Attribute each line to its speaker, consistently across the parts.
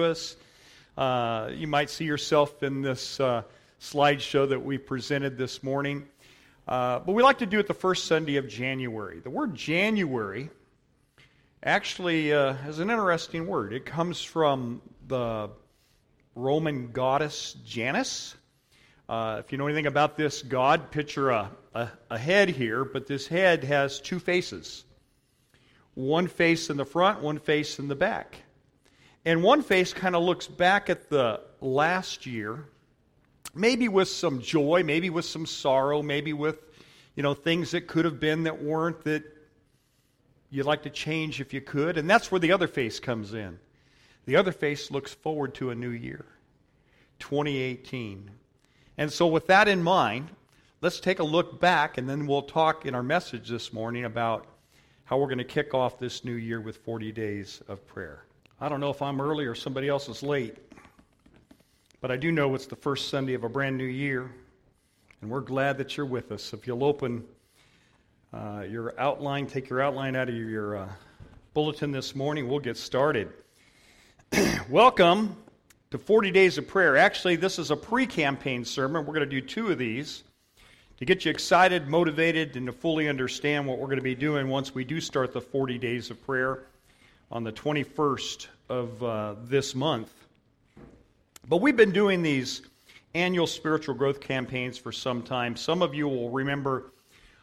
Speaker 1: us. Uh, you might see yourself in this uh, slideshow that we presented this morning. Uh, but we like to do it the first Sunday of January. The word January actually uh, is an interesting word. It comes from the Roman goddess Janus. Uh, if you know anything about this god, picture a, a, a head here, but this head has two faces one face in the front, one face in the back. And one face kind of looks back at the last year, maybe with some joy, maybe with some sorrow, maybe with, you know, things that could have been that weren't that you'd like to change if you could. And that's where the other face comes in. The other face looks forward to a new year, 2018. And so, with that in mind, let's take a look back and then we'll talk in our message this morning about how we're going to kick off this new year with 40 days of prayer. I don't know if I'm early or somebody else is late, but I do know it's the first Sunday of a brand new year, and we're glad that you're with us. If you'll open uh, your outline, take your outline out of your uh, bulletin this morning, we'll get started. Welcome to 40 Days of Prayer. Actually, this is a pre campaign sermon. We're going to do two of these to get you excited, motivated, and to fully understand what we're going to be doing once we do start the 40 Days of Prayer on the 21st of uh, this month. But we've been doing these annual spiritual growth campaigns for some time. Some of you will remember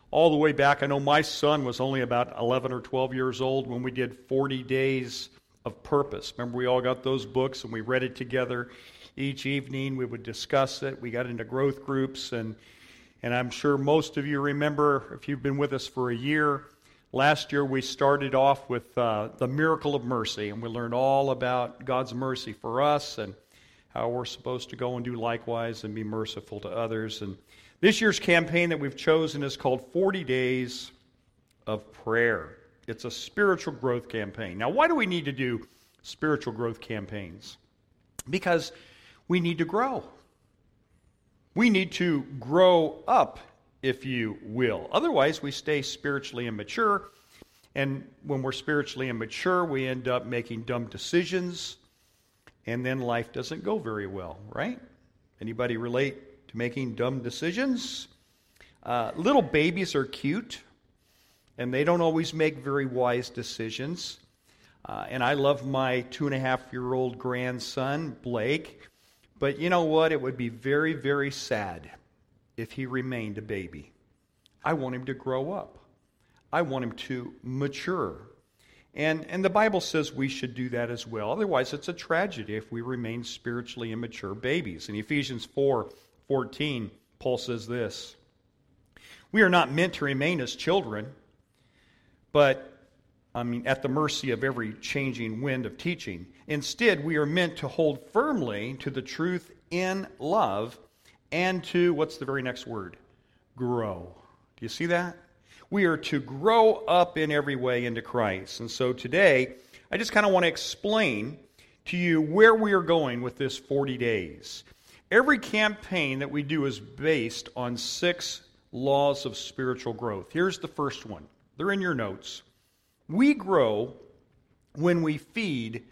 Speaker 1: all the way back. I know my son was only about 11 or 12 years old when we did 40 days of purpose. Remember, we all got those books and we read it together each evening. We would discuss it. We got into growth groups, and, and I'm sure most of you remember, if you've been with us for a year, Last year, we started off with uh, the miracle of mercy, and we learned all about God's mercy for us and how we're supposed to go and do likewise and be merciful to others. And this year's campaign that we've chosen is called 40 Days of Prayer. It's a spiritual growth campaign. Now, why do we need to do spiritual growth campaigns? Because we need to grow. We need to grow up if you will. Otherwise, we stay spiritually immature. And when we're spiritually immature, we end up making dumb decisions, and then life doesn't go very well, right? Anybody relate to making dumb decisions? Uh, little babies are cute, and they don't always make very wise decisions. Uh, and I love my two and a half year old grandson, Blake. But you know what? It would be very, very sad if he remained a baby. I want him to grow up. I want him to mature. And, and the Bible says we should do that as well. Otherwise, it's a tragedy if we remain spiritually immature babies. In Ephesians 4 14, Paul says this We are not meant to remain as children, but I mean, at the mercy of every changing wind of teaching. Instead, we are meant to hold firmly to the truth in love and to, what's the very next word? Grow. Do you see that? We are to grow up in every way into Christ. And so today, I just kind of want to explain to you where we are going with this 40 days. Every campaign that we do is based on six laws of spiritual growth. Here's the first one they're in your notes. We grow when we feed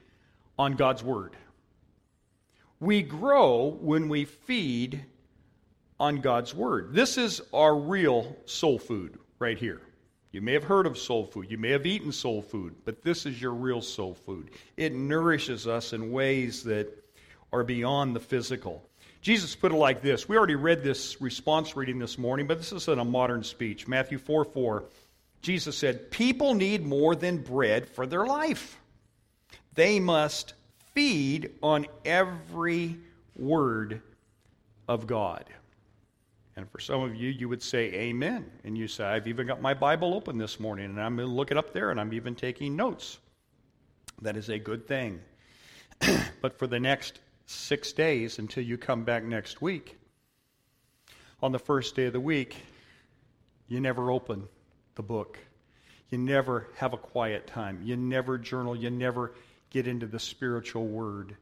Speaker 1: on God's Word. We grow when we feed on God's Word. This is our real soul food right here. You may have heard of soul food, you may have eaten soul food, but this is your real soul food. It nourishes us in ways that are beyond the physical. Jesus put it like this. We already read this response reading this morning, but this is in a modern speech. Matthew 4 4. Jesus said, People need more than bread for their life. They must feed on every word of God. And for some of you, you would say amen. And you say, I've even got my Bible open this morning and I'm going to look it up there and I'm even taking notes. That is a good thing. but for the next six days until you come back next week, on the first day of the week, you never open the book. You never have a quiet time. You never journal. You never get into the spiritual word.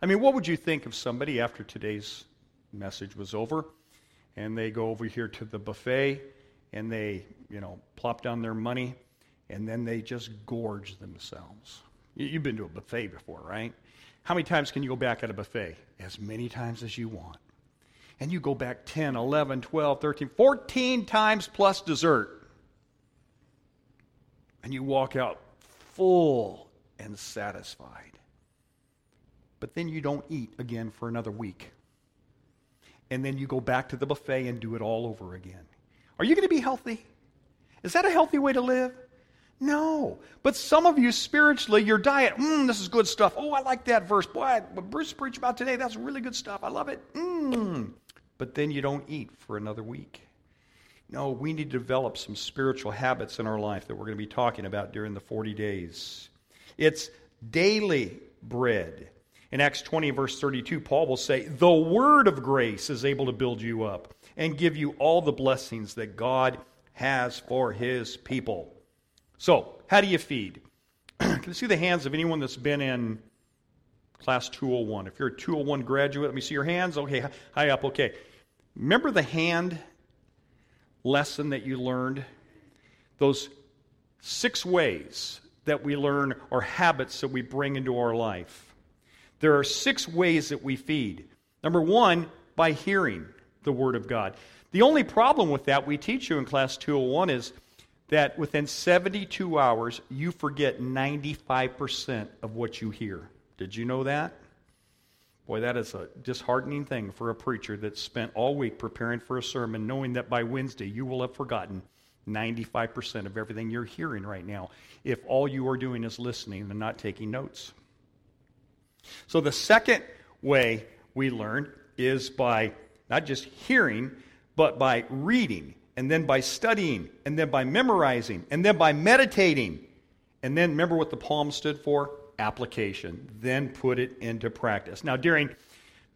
Speaker 1: I mean, what would you think of somebody after today's message was over? And they go over here to the buffet and they, you know, plop down their money and then they just gorge themselves. You've been to a buffet before, right? How many times can you go back at a buffet? As many times as you want. And you go back 10, 11, 12, 13, 14 times plus dessert. And you walk out full and satisfied. But then you don't eat again for another week. And then you go back to the buffet and do it all over again. Are you going to be healthy? Is that a healthy way to live? No. But some of you spiritually, your diet, mmm, this is good stuff. Oh, I like that verse. Boy, what Bruce preached about today, that's really good stuff. I love it. Mmm. But then you don't eat for another week. No, we need to develop some spiritual habits in our life that we're going to be talking about during the 40 days. It's daily bread. In Acts 20, verse 32, Paul will say, The word of grace is able to build you up and give you all the blessings that God has for his people. So, how do you feed? Can you see the hands of anyone that's been in class 201? If you're a 201 graduate, let me see your hands. Okay, high up. Okay. Remember the hand lesson that you learned? Those six ways that we learn or habits that we bring into our life. There are six ways that we feed. Number one, by hearing the Word of God. The only problem with that, we teach you in class 201, is that within 72 hours, you forget 95% of what you hear. Did you know that? Boy, that is a disheartening thing for a preacher that spent all week preparing for a sermon, knowing that by Wednesday you will have forgotten 95% of everything you're hearing right now if all you are doing is listening and not taking notes. So, the second way we learn is by not just hearing, but by reading and then by studying, and then by memorizing, and then by meditating. And then remember what the palm stood for? Application. Then put it into practice. Now, during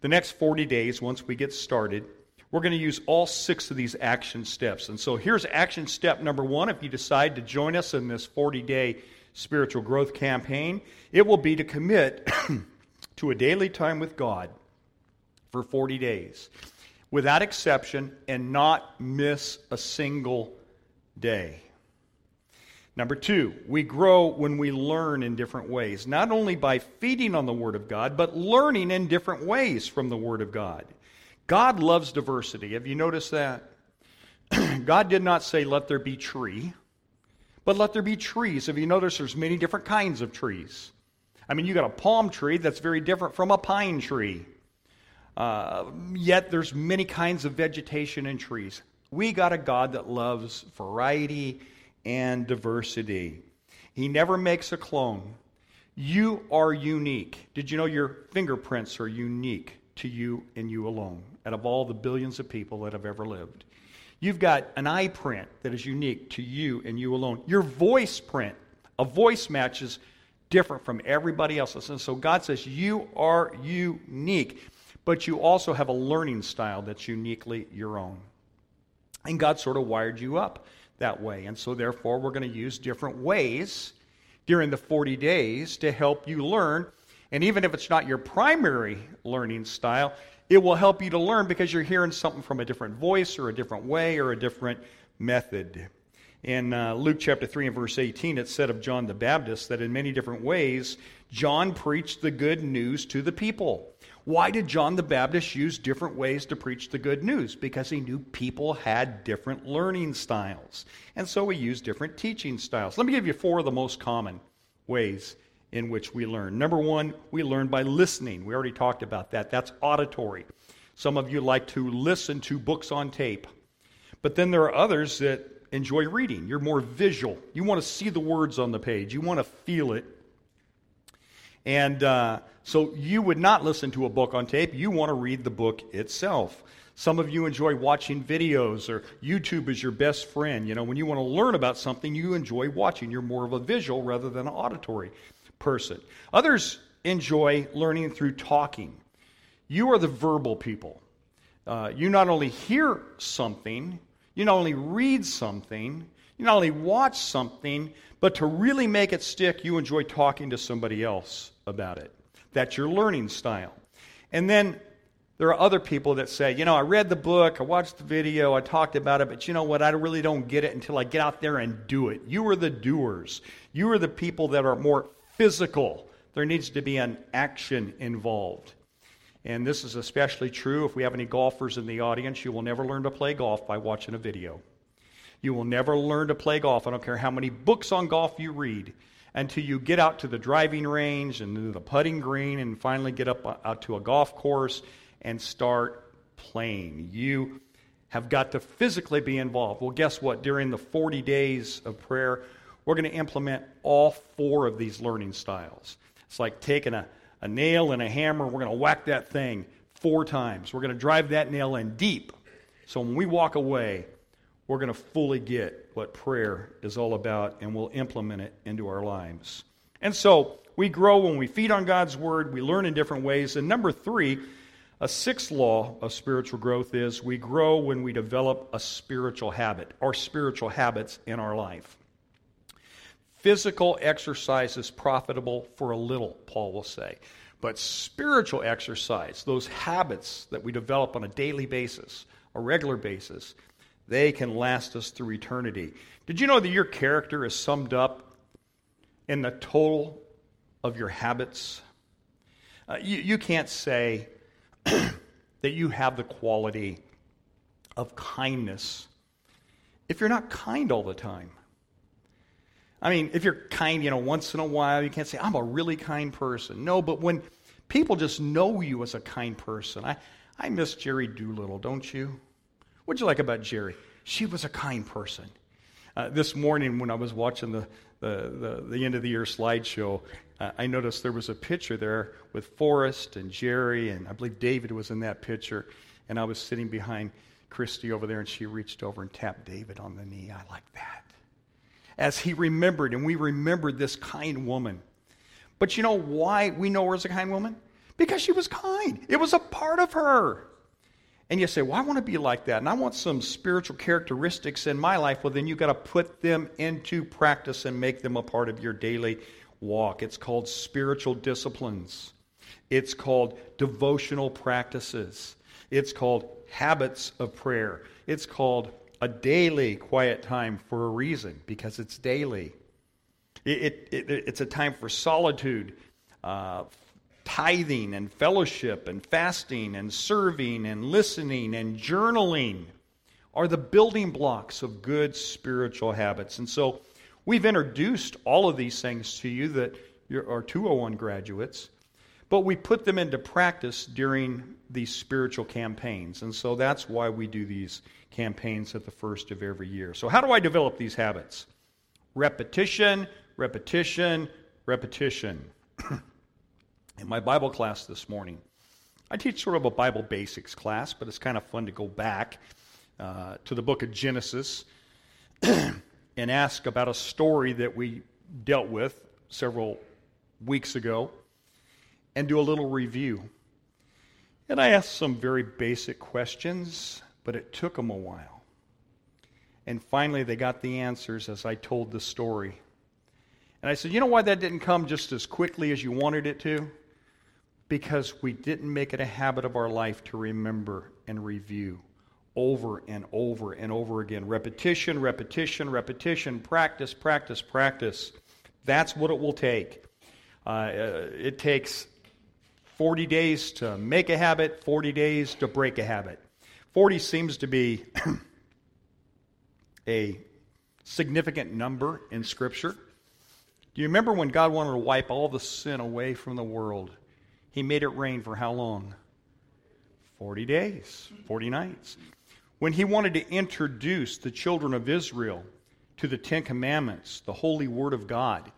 Speaker 1: the next 40 days, once we get started, we're going to use all six of these action steps. And so here's action step number one. If you decide to join us in this 40 day spiritual growth campaign, it will be to commit to a daily time with God for 40 days without exception and not miss a single day. Number two, we grow when we learn in different ways, not only by feeding on the Word of God, but learning in different ways from the Word of God. God loves diversity. Have you noticed that? God did not say, let there be tree, but let there be trees. Have you noticed there's many different kinds of trees? I mean, you got a palm tree that's very different from a pine tree. Uh, yet there's many kinds of vegetation and trees. We got a God that loves variety and diversity. He never makes a clone. You are unique. Did you know your fingerprints are unique to you and you alone out of all the billions of people that have ever lived? You've got an eye print that is unique to you and you alone. Your voice print, a voice match is different from everybody else's. And so God says, You are unique but you also have a learning style that's uniquely your own. And God sort of wired you up that way. And so, therefore, we're going to use different ways during the 40 days to help you learn. And even if it's not your primary learning style, it will help you to learn because you're hearing something from a different voice or a different way or a different method. In uh, Luke chapter 3 and verse 18, it said of John the Baptist that in many different ways, John preached the good news to the people. Why did John the Baptist use different ways to preach the good news? Because he knew people had different learning styles. And so he used different teaching styles. Let me give you four of the most common ways in which we learn. Number one, we learn by listening. We already talked about that. That's auditory. Some of you like to listen to books on tape. But then there are others that enjoy reading. You're more visual. You want to see the words on the page, you want to feel it. And uh, so you would not listen to a book on tape. You want to read the book itself. Some of you enjoy watching videos, or YouTube is your best friend. You know, when you want to learn about something, you enjoy watching. You're more of a visual rather than an auditory person. Others enjoy learning through talking. You are the verbal people. Uh, you not only hear something, you not only read something, you not only watch something, but to really make it stick, you enjoy talking to somebody else about it. That's your learning style. And then there are other people that say, you know, I read the book, I watched the video, I talked about it, but you know what? I really don't get it until I get out there and do it. You are the doers. You are the people that are more physical there needs to be an action involved. And this is especially true if we have any golfers in the audience. You will never learn to play golf by watching a video. You will never learn to play golf. I don't care how many books on golf you read until you get out to the driving range and the putting green and finally get up uh, out to a golf course and start playing. You have got to physically be involved. Well, guess what? During the 40 days of prayer, we're going to implement all four of these learning styles. It's like taking a, a nail and a hammer, we're going to whack that thing four times. We're going to drive that nail in deep. So when we walk away, we're going to fully get what prayer is all about and we'll implement it into our lives. And so we grow when we feed on God's word, we learn in different ways. And number three, a sixth law of spiritual growth is we grow when we develop a spiritual habit or spiritual habits in our life. Physical exercise is profitable for a little, Paul will say. But spiritual exercise, those habits that we develop on a daily basis, a regular basis, they can last us through eternity. Did you know that your character is summed up in the total of your habits? Uh, you, you can't say that you have the quality of kindness if you're not kind all the time. I mean, if you're kind, you know, once in a while, you can't say, I'm a really kind person. No, but when people just know you as a kind person, I, I miss Jerry Doolittle, don't you? What'd you like about Jerry? She was a kind person. Uh, this morning, when I was watching the, the, the, the end of the year slideshow, uh, I noticed there was a picture there with Forrest and Jerry, and I believe David was in that picture. And I was sitting behind Christy over there, and she reached over and tapped David on the knee. I like that as he remembered, and we remembered this kind woman. But you know why we know her as a kind woman? Because she was kind. It was a part of her. And you say, Well, I want to be like that, and I want some spiritual characteristics in my life. Well, then you've got to put them into practice and make them a part of your daily walk. It's called spiritual disciplines, it's called devotional practices, it's called habits of prayer, it's called a daily quiet time for a reason, because it's daily. It, it, it, it's a time for solitude, uh, tithing, and fellowship, and fasting, and serving, and listening, and journaling are the building blocks of good spiritual habits. And so we've introduced all of these things to you that are 201 graduates, but we put them into practice during these spiritual campaigns. And so that's why we do these campaigns at the first of every year. So, how do I develop these habits? Repetition, repetition, repetition. In my Bible class this morning, I teach sort of a Bible basics class, but it's kind of fun to go back uh, to the book of Genesis and ask about a story that we dealt with several weeks ago and do a little review. And I asked some very basic questions but it took them a while. And finally, they got the answers as I told the story. And I said, You know why that didn't come just as quickly as you wanted it to? Because we didn't make it a habit of our life to remember and review over and over and over again. Repetition, repetition, repetition, practice, practice, practice. That's what it will take. Uh, uh it takes 40 days to make a habit, 40 days to break a habit. 40 seems to be a significant number in Scripture. Do you remember when God wanted to wipe all the sin away from the world? He made it rain for how long? 40 days, 40 nights. When he wanted to introduce the children of Israel to the Ten Commandments, the holy word of God,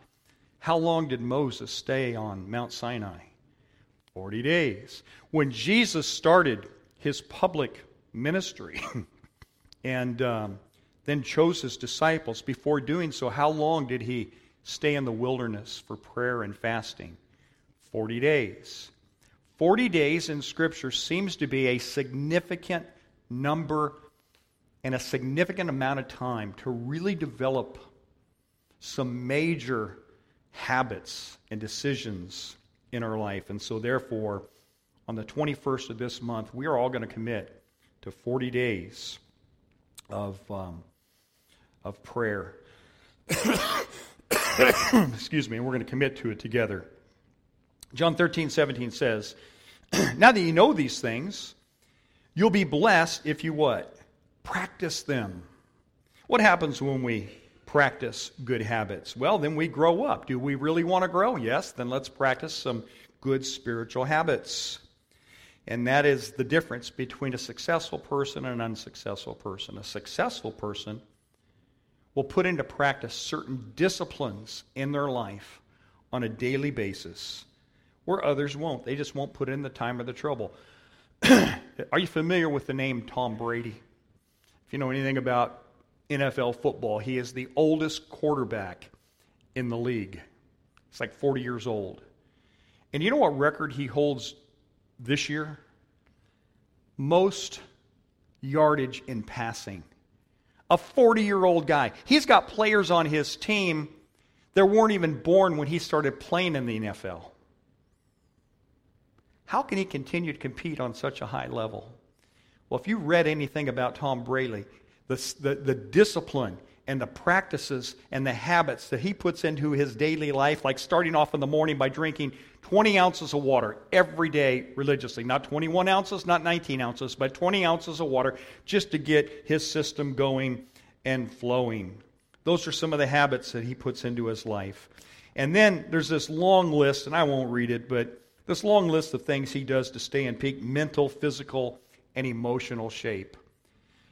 Speaker 1: how long did Moses stay on Mount Sinai? 40 days. When Jesus started his public ministry and um, then chose his disciples. Before doing so, how long did he stay in the wilderness for prayer and fasting? 40 days. 40 days in Scripture seems to be a significant number and a significant amount of time to really develop some major habits and decisions in our life. And so, therefore, on the 21st of this month, we are all going to commit to 40 days of, um, of prayer. Excuse me, and we're going to commit to it together. John 13, 17 says, Now that you know these things, you'll be blessed if you what? Practice them. What happens when we practice good habits? Well, then we grow up. Do we really want to grow? Yes, then let's practice some good spiritual habits. And that is the difference between a successful person and an unsuccessful person. A successful person will put into practice certain disciplines in their life on a daily basis, where others won't. They just won't put in the time or the trouble. Are you familiar with the name Tom Brady? If you know anything about NFL football, he is the oldest quarterback in the league. He's like 40 years old. And you know what record he holds this year? Most yardage in passing. A 40 year old guy. He's got players on his team that weren't even born when he started playing in the NFL. How can he continue to compete on such a high level? Well, if you read anything about Tom Brady, the, the, the discipline and the practices and the habits that he puts into his daily life, like starting off in the morning by drinking 20 ounces of water every day religiously. Not 21 ounces, not 19 ounces, but 20 ounces of water just to get his system going and flowing. Those are some of the habits that he puts into his life. And then there's this long list, and I won't read it, but this long list of things he does to stay in peak mental, physical, and emotional shape.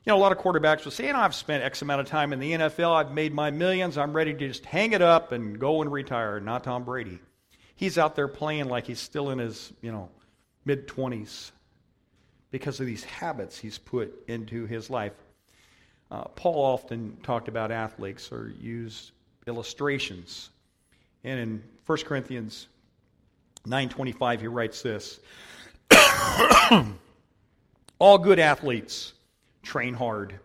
Speaker 1: You know, a lot of quarterbacks will say, you know, I've spent X amount of time in the NFL, I've made my millions, I'm ready to just hang it up and go and retire. Not Tom Brady. He's out there playing like he's still in his, you know, mid 20s because of these habits he's put into his life. Uh, Paul often talked about athletes or used illustrations. And in 1 Corinthians 9:25 he writes this All good athletes train hard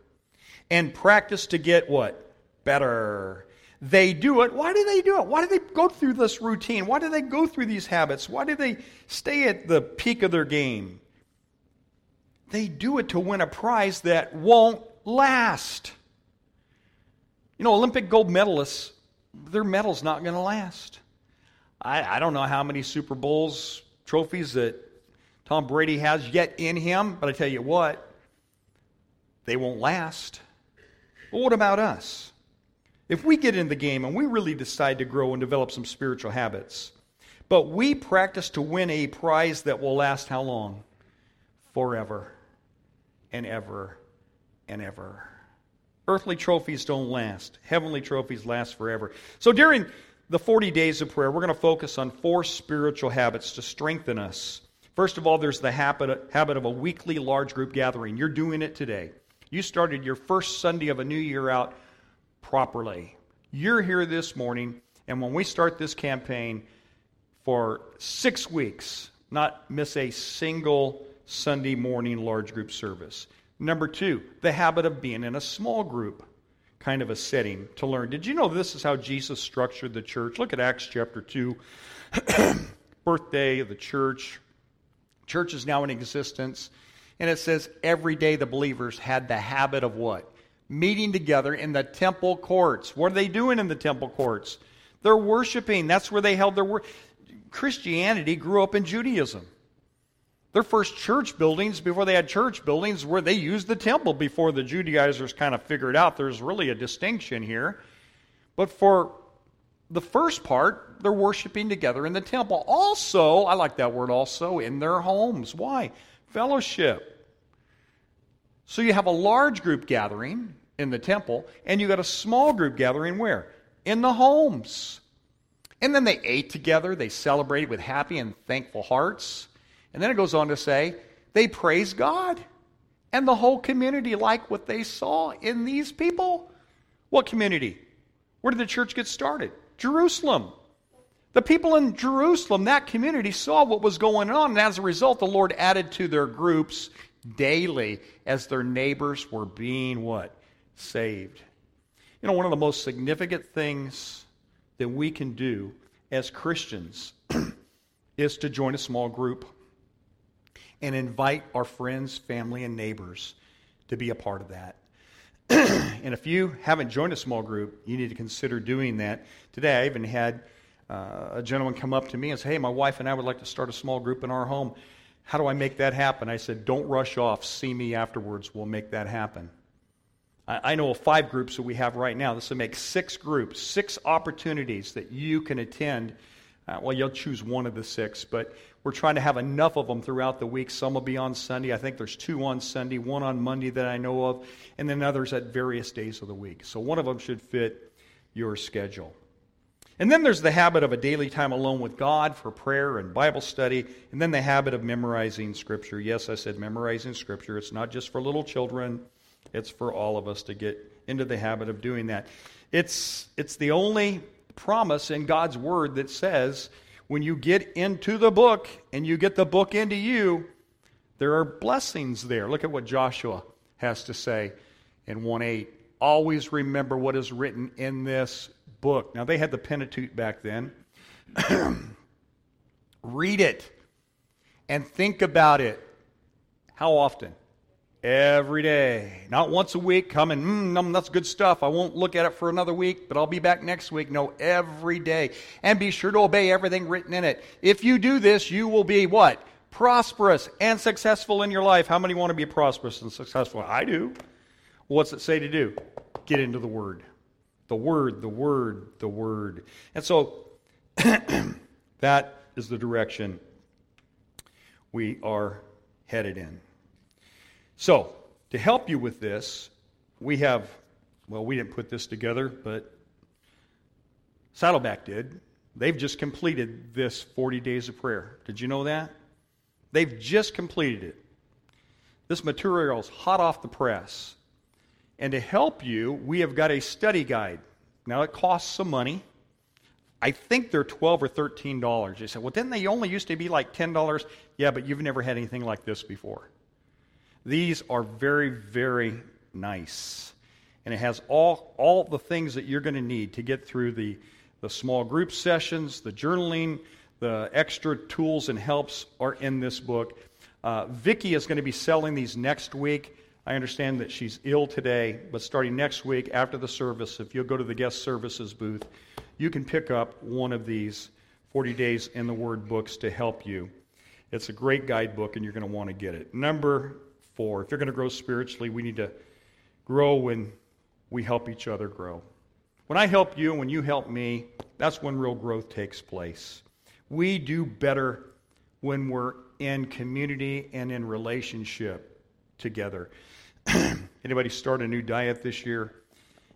Speaker 1: and practice to get what? Better. They do it. Why do they do it? Why do they go through this routine? Why do they go through these habits? Why do they stay at the peak of their game? They do it to win a prize that won't last. You know, Olympic gold medalists, their medal's not going to last. I, I don't know how many Super Bowls trophies that Tom Brady has yet in him, but I tell you what, they won't last. But what about us? If we get in the game and we really decide to grow and develop some spiritual habits, but we practice to win a prize that will last how long? Forever and ever and ever. Earthly trophies don't last, heavenly trophies last forever. So during the 40 days of prayer, we're going to focus on four spiritual habits to strengthen us. First of all, there's the habit, habit of a weekly large group gathering. You're doing it today. You started your first Sunday of a new year out properly. You're here this morning, and when we start this campaign for six weeks, not miss a single Sunday morning large group service. Number two, the habit of being in a small group kind of a setting to learn. Did you know this is how Jesus structured the church? Look at Acts chapter 2, birthday of the church. Church is now in existence. And it says every day the believers had the habit of what? Meeting together in the temple courts. What are they doing in the temple courts? They're worshiping. That's where they held their work. Christianity grew up in Judaism. Their first church buildings, before they had church buildings, where they used the temple before the Judaizers kind of figured out there's really a distinction here. But for the first part, they're worshiping together in the temple. Also, I like that word also, in their homes. Why? Fellowship. So you have a large group gathering in the temple, and you got a small group gathering where? In the homes. And then they ate together, they celebrated with happy and thankful hearts. And then it goes on to say, they praise God. And the whole community liked what they saw in these people. What community? Where did the church get started? Jerusalem. The people in Jerusalem, that community, saw what was going on, and as a result, the Lord added to their groups daily as their neighbors were being what? Saved. You know, one of the most significant things that we can do as Christians is to join a small group and invite our friends, family, and neighbors to be a part of that. and if you haven't joined a small group, you need to consider doing that. Today, I even had uh, a gentleman come up to me and say, Hey, my wife and I would like to start a small group in our home. How do I make that happen? I said, Don't rush off. See me afterwards. We'll make that happen. I, I know of five groups that we have right now. This will make six groups, six opportunities that you can attend. Uh, well, you'll choose one of the six, but we're trying to have enough of them throughout the week. Some will be on Sunday. I think there's two on Sunday, one on Monday that I know of, and then others at various days of the week. So one of them should fit your schedule. And then there's the habit of a daily time alone with God for prayer and Bible study, and then the habit of memorizing Scripture. Yes, I said memorizing Scripture. It's not just for little children, it's for all of us to get into the habit of doing that. It's, it's the only promise in God's Word that says when you get into the book and you get the book into you, there are blessings there. Look at what Joshua has to say in 1 8. Always remember what is written in this book. Now, they had the Pentateuch back then. Read it and think about it. How often? Every day. Not once a week, come and, mm, that's good stuff. I won't look at it for another week, but I'll be back next week. No, every day. And be sure to obey everything written in it. If you do this, you will be what? Prosperous and successful in your life. How many want to be prosperous and successful? I do. What's it say to do? Get into the Word. The Word, the Word, the Word. And so that is the direction we are headed in. So, to help you with this, we have, well, we didn't put this together, but Saddleback did. They've just completed this 40 days of prayer. Did you know that? They've just completed it. This material is hot off the press. And to help you, we have got a study guide. Now, it costs some money. I think they're 12 or $13. You say, well, didn't they only used to be like $10? Yeah, but you've never had anything like this before. These are very, very nice. And it has all, all the things that you're going to need to get through the, the small group sessions, the journaling, the extra tools and helps are in this book. Uh, Vicki is going to be selling these next week. I understand that she's ill today, but starting next week after the service, if you'll go to the guest services booth, you can pick up one of these 40 Days in the Word books to help you. It's a great guidebook, and you're going to want to get it. Number four, if you're going to grow spiritually, we need to grow when we help each other grow. When I help you and when you help me, that's when real growth takes place. We do better when we're in community and in relationship together. Anybody start a new diet this year?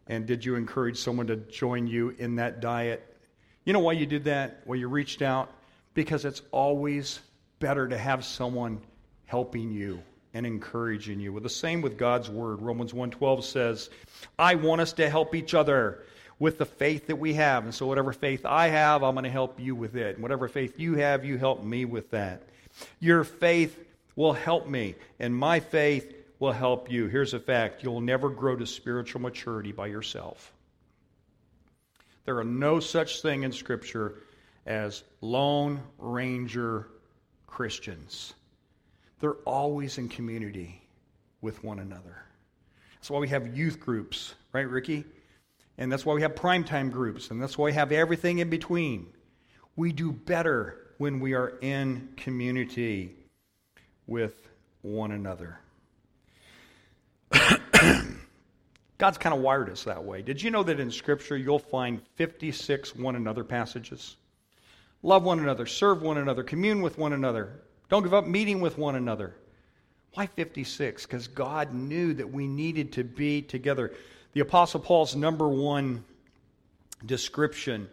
Speaker 1: And did you encourage someone to join you in that diet? You know why you did that? Why you reached out? Because it's always better to have someone helping you and encouraging you. Well, the same with God's word. Romans 1:12 says, "I want us to help each other with the faith that we have. And so whatever faith I have, I'm going to help you with it. And whatever faith you have, you help me with that. Your faith will help me, and my faith will help you. Here's a fact you'll never grow to spiritual maturity by yourself. There are no such thing in Scripture as Lone Ranger Christians. They're always in community with one another. That's why we have youth groups, right, Ricky? And that's why we have primetime groups, and that's why we have everything in between. We do better when we are in community with one another. God's kind of wired us that way. Did you know that in Scripture you'll find 56 one another passages? Love one another, serve one another, commune with one another, don't give up meeting with one another. Why 56? Because God knew that we needed to be together. The Apostle Paul's number one description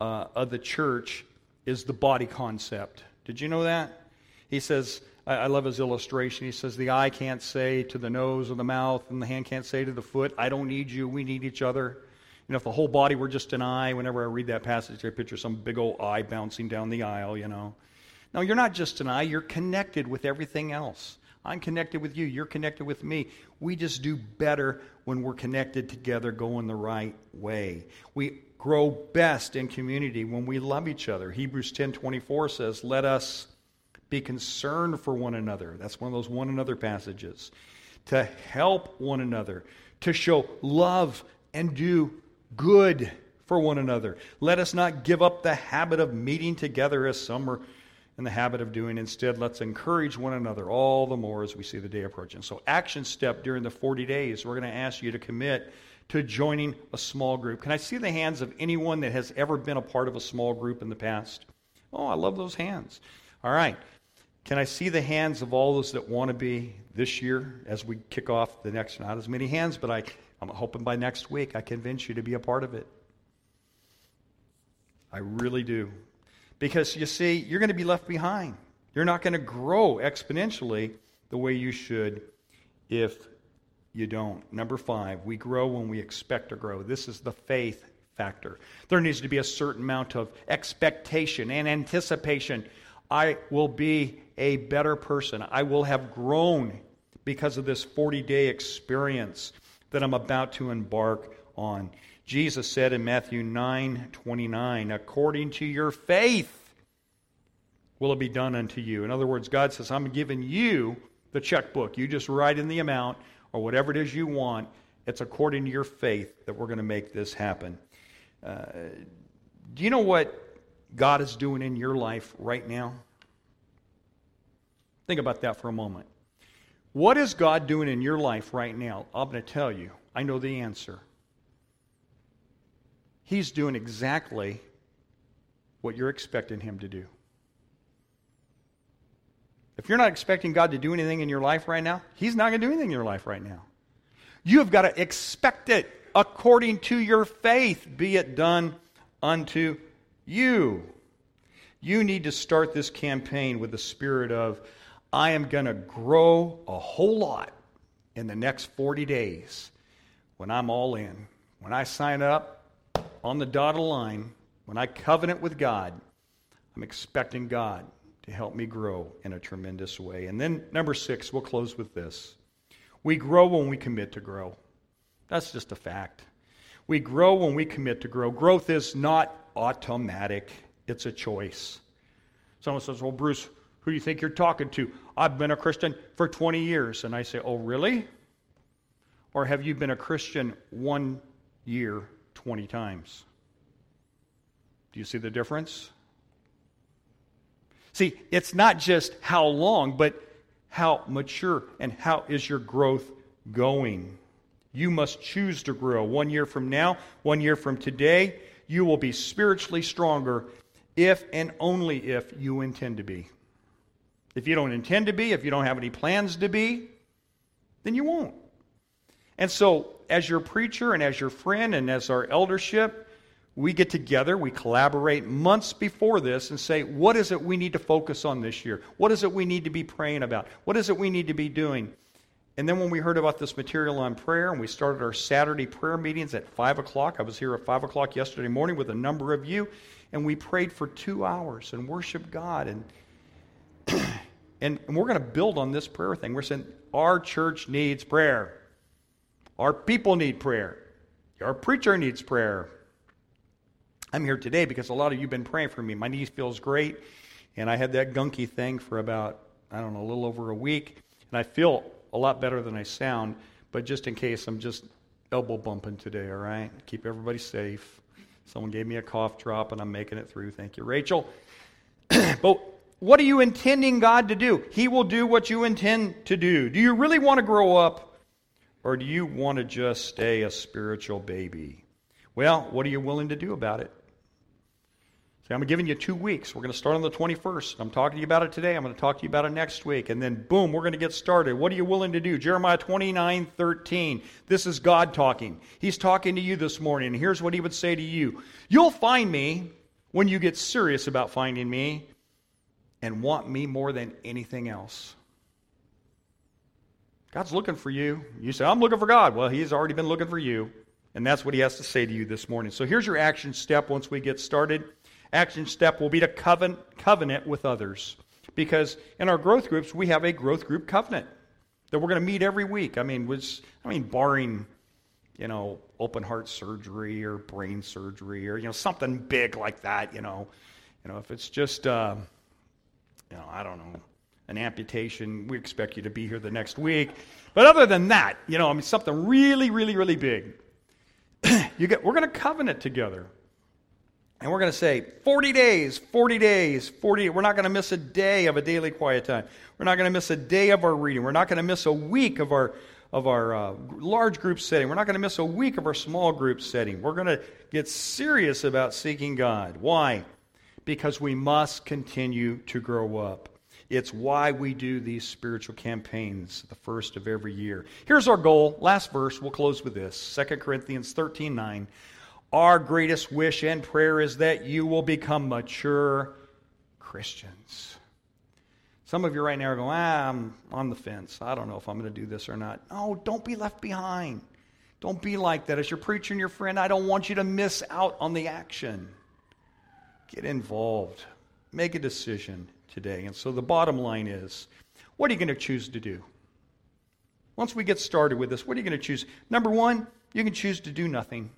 Speaker 1: uh, of the church is the body concept. Did you know that? He says, I, I love his illustration. He says, The eye can't say to the nose or the mouth, and the hand can't say to the foot, I don't need you, we need each other. You know, if the whole body were just an eye, whenever I read that passage, I picture some big old eye bouncing down the aisle, you know. No, you're not just an eye, you're connected with everything else. I'm connected with you, you're connected with me. We just do better when we're connected together, going the right way. We grow best in community when we love each other. Hebrews 10:24 says, "Let us be concerned for one another." That's one of those one another passages. To help one another, to show love and do good for one another. Let us not give up the habit of meeting together as some are in the habit of doing. Instead, let's encourage one another all the more as we see the day approaching. So, action step during the 40 days, we're going to ask you to commit to joining a small group. Can I see the hands of anyone that has ever been a part of a small group in the past? Oh, I love those hands. All right. Can I see the hands of all those that want to be this year as we kick off the next? Not as many hands, but I, I'm hoping by next week I convince you to be a part of it. I really do. Because you see, you're going to be left behind. You're not going to grow exponentially the way you should if you don't. Number five, we grow when we expect to grow. This is the faith factor. There needs to be a certain amount of expectation and anticipation. I will be a better person. I will have grown because of this 40 day experience that I'm about to embark on. Jesus said in Matthew 9 29, according to your faith will it be done unto you. In other words, God says, I'm giving you the checkbook. You just write in the amount or whatever it is you want. It's according to your faith that we're going to make this happen. Uh, do you know what God is doing in your life right now? Think about that for a moment. What is God doing in your life right now? I'm going to tell you. I know the answer. He's doing exactly what you're expecting Him to do. If you're not expecting God to do anything in your life right now, He's not going to do anything in your life right now. You have got to expect it according to your faith, be it done unto you. You need to start this campaign with the spirit of, I am going to grow a whole lot in the next 40 days when I'm all in. When I sign up, on the dotted line, when I covenant with God, I'm expecting God to help me grow in a tremendous way. And then, number six, we'll close with this. We grow when we commit to grow. That's just a fact. We grow when we commit to grow. Growth is not automatic, it's a choice. Someone says, Well, Bruce, who do you think you're talking to? I've been a Christian for 20 years. And I say, Oh, really? Or have you been a Christian one year 20 times. Do you see the difference? See, it's not just how long, but how mature and how is your growth going. You must choose to grow. One year from now, one year from today, you will be spiritually stronger if and only if you intend to be. If you don't intend to be, if you don't have any plans to be, then you won't. And so, as your preacher and as your friend and as our eldership, we get together, we collaborate months before this and say, what is it we need to focus on this year? What is it we need to be praying about? What is it we need to be doing? And then when we heard about this material on prayer and we started our Saturday prayer meetings at 5 o'clock, I was here at 5 o'clock yesterday morning with a number of you, and we prayed for two hours and worshiped God. And, and, we're going to build on this prayer thing. We're saying our church needs prayer. Our people need prayer. Our preacher needs prayer. I'm here today because a lot of you have been praying for me. My knee feels great, and I had that gunky thing for about, I don't know, a little over a week, and I feel a lot better than I sound, but just in case, I'm just elbow bumping today, all right? Keep everybody safe. Someone gave me a cough drop, and I'm making it through. Thank you, Rachel. but what are you intending God to do? He will do what you intend to do. Do you really want to grow up? Or do you want to just stay a spiritual baby? Well, what are you willing to do about it? See, I'm giving you two weeks. We're going to start on the 21st. I'm talking to you about it today. I'm going to talk to you about it next week. And then, boom, we're going to get started. What are you willing to do? Jeremiah 29 13. This is God talking. He's talking to you this morning. Here's what he would say to you You'll find me when you get serious about finding me and want me more than anything else. God's looking for you. You say, I'm looking for God. Well, He's already been looking for you. And that's what He has to say to you this morning. So here's your action step once we get started. Action step will be to covenant, covenant with others. Because in our growth groups, we have a growth group covenant that we're going to meet every week. I mean, was I mean, barring, you know, open heart surgery or brain surgery or you know something big like that. You know, you know, if it's just, uh, you know, I don't know, an amputation. We expect you to be here the next week. But other than that, you know, I mean, something really, really, really big. you get, we're going to covenant together. And we're going to say 40 days, 40 days, 40. We're not going to miss a day of a daily quiet time. We're not going to miss a day of our reading. We're not going to miss a week of our of our uh, large group setting. We're not going to miss a week of our small group setting. We're going to get serious about seeking God. Why? Because we must continue to grow up. It's why we do these spiritual campaigns, the first of every year. Here's our goal. Last verse, we'll close with this 2 Corinthians 13 9. Our greatest wish and prayer is that you will become mature Christians. Some of you right now are going, ah, I'm on the fence. I don't know if I'm going to do this or not. No, don't be left behind. Don't be like that. As you're preaching your friend, I don't want you to miss out on the action. Get involved. Make a decision today. And so the bottom line is what are you going to choose to do? Once we get started with this, what are you going to choose? Number one, you can choose to do nothing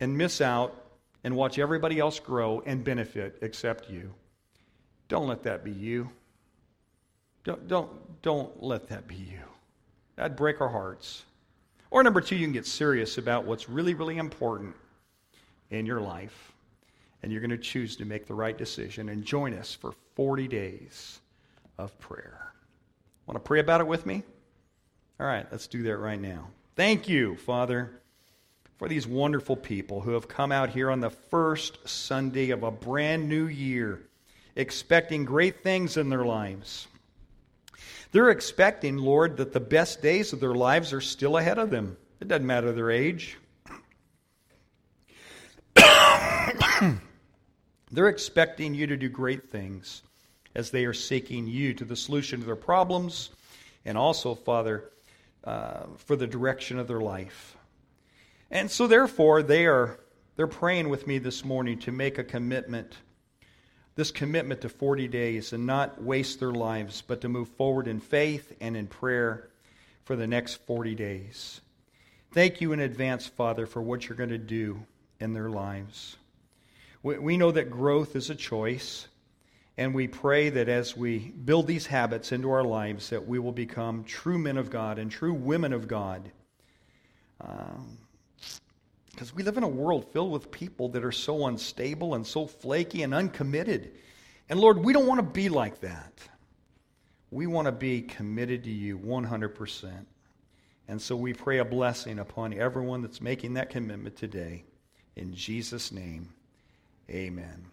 Speaker 1: and miss out and watch everybody else grow and benefit except you. Don't let that be you. Don't, don't, don't let that be you. That'd break our hearts. Or number two, you can get serious about what's really, really important in your life. And you're going to choose to make the right decision and join us for 40 days of prayer. Want to pray about it with me? All right, let's do that right now. Thank you, Father for these wonderful people who have come out here on the first Sunday of a brand new year, expecting great things in their lives. They're expecting, Lord, that the best days of their lives are still ahead of them. It doesn't matter their age. They're expecting you to do great things as they are seeking you to the solution to their problems and also, Father, uh, for the direction of their life. And so, therefore, they are they're praying with me this morning to make a commitment, this commitment to 40 days and not waste their lives, but to move forward in faith and in prayer for the next 40 days. Thank you in advance, Father, for what you're going to do in their lives. We know that growth is a choice, and we pray that as we build these habits into our lives, that we will become true men of God and true women of God. Um, because we live in a world filled with people that are so unstable and so flaky and uncommitted. And Lord, we don't want to be like that. We want to be committed to you 100%. And so we pray a blessing upon everyone that's making that commitment today. In Jesus' name, amen.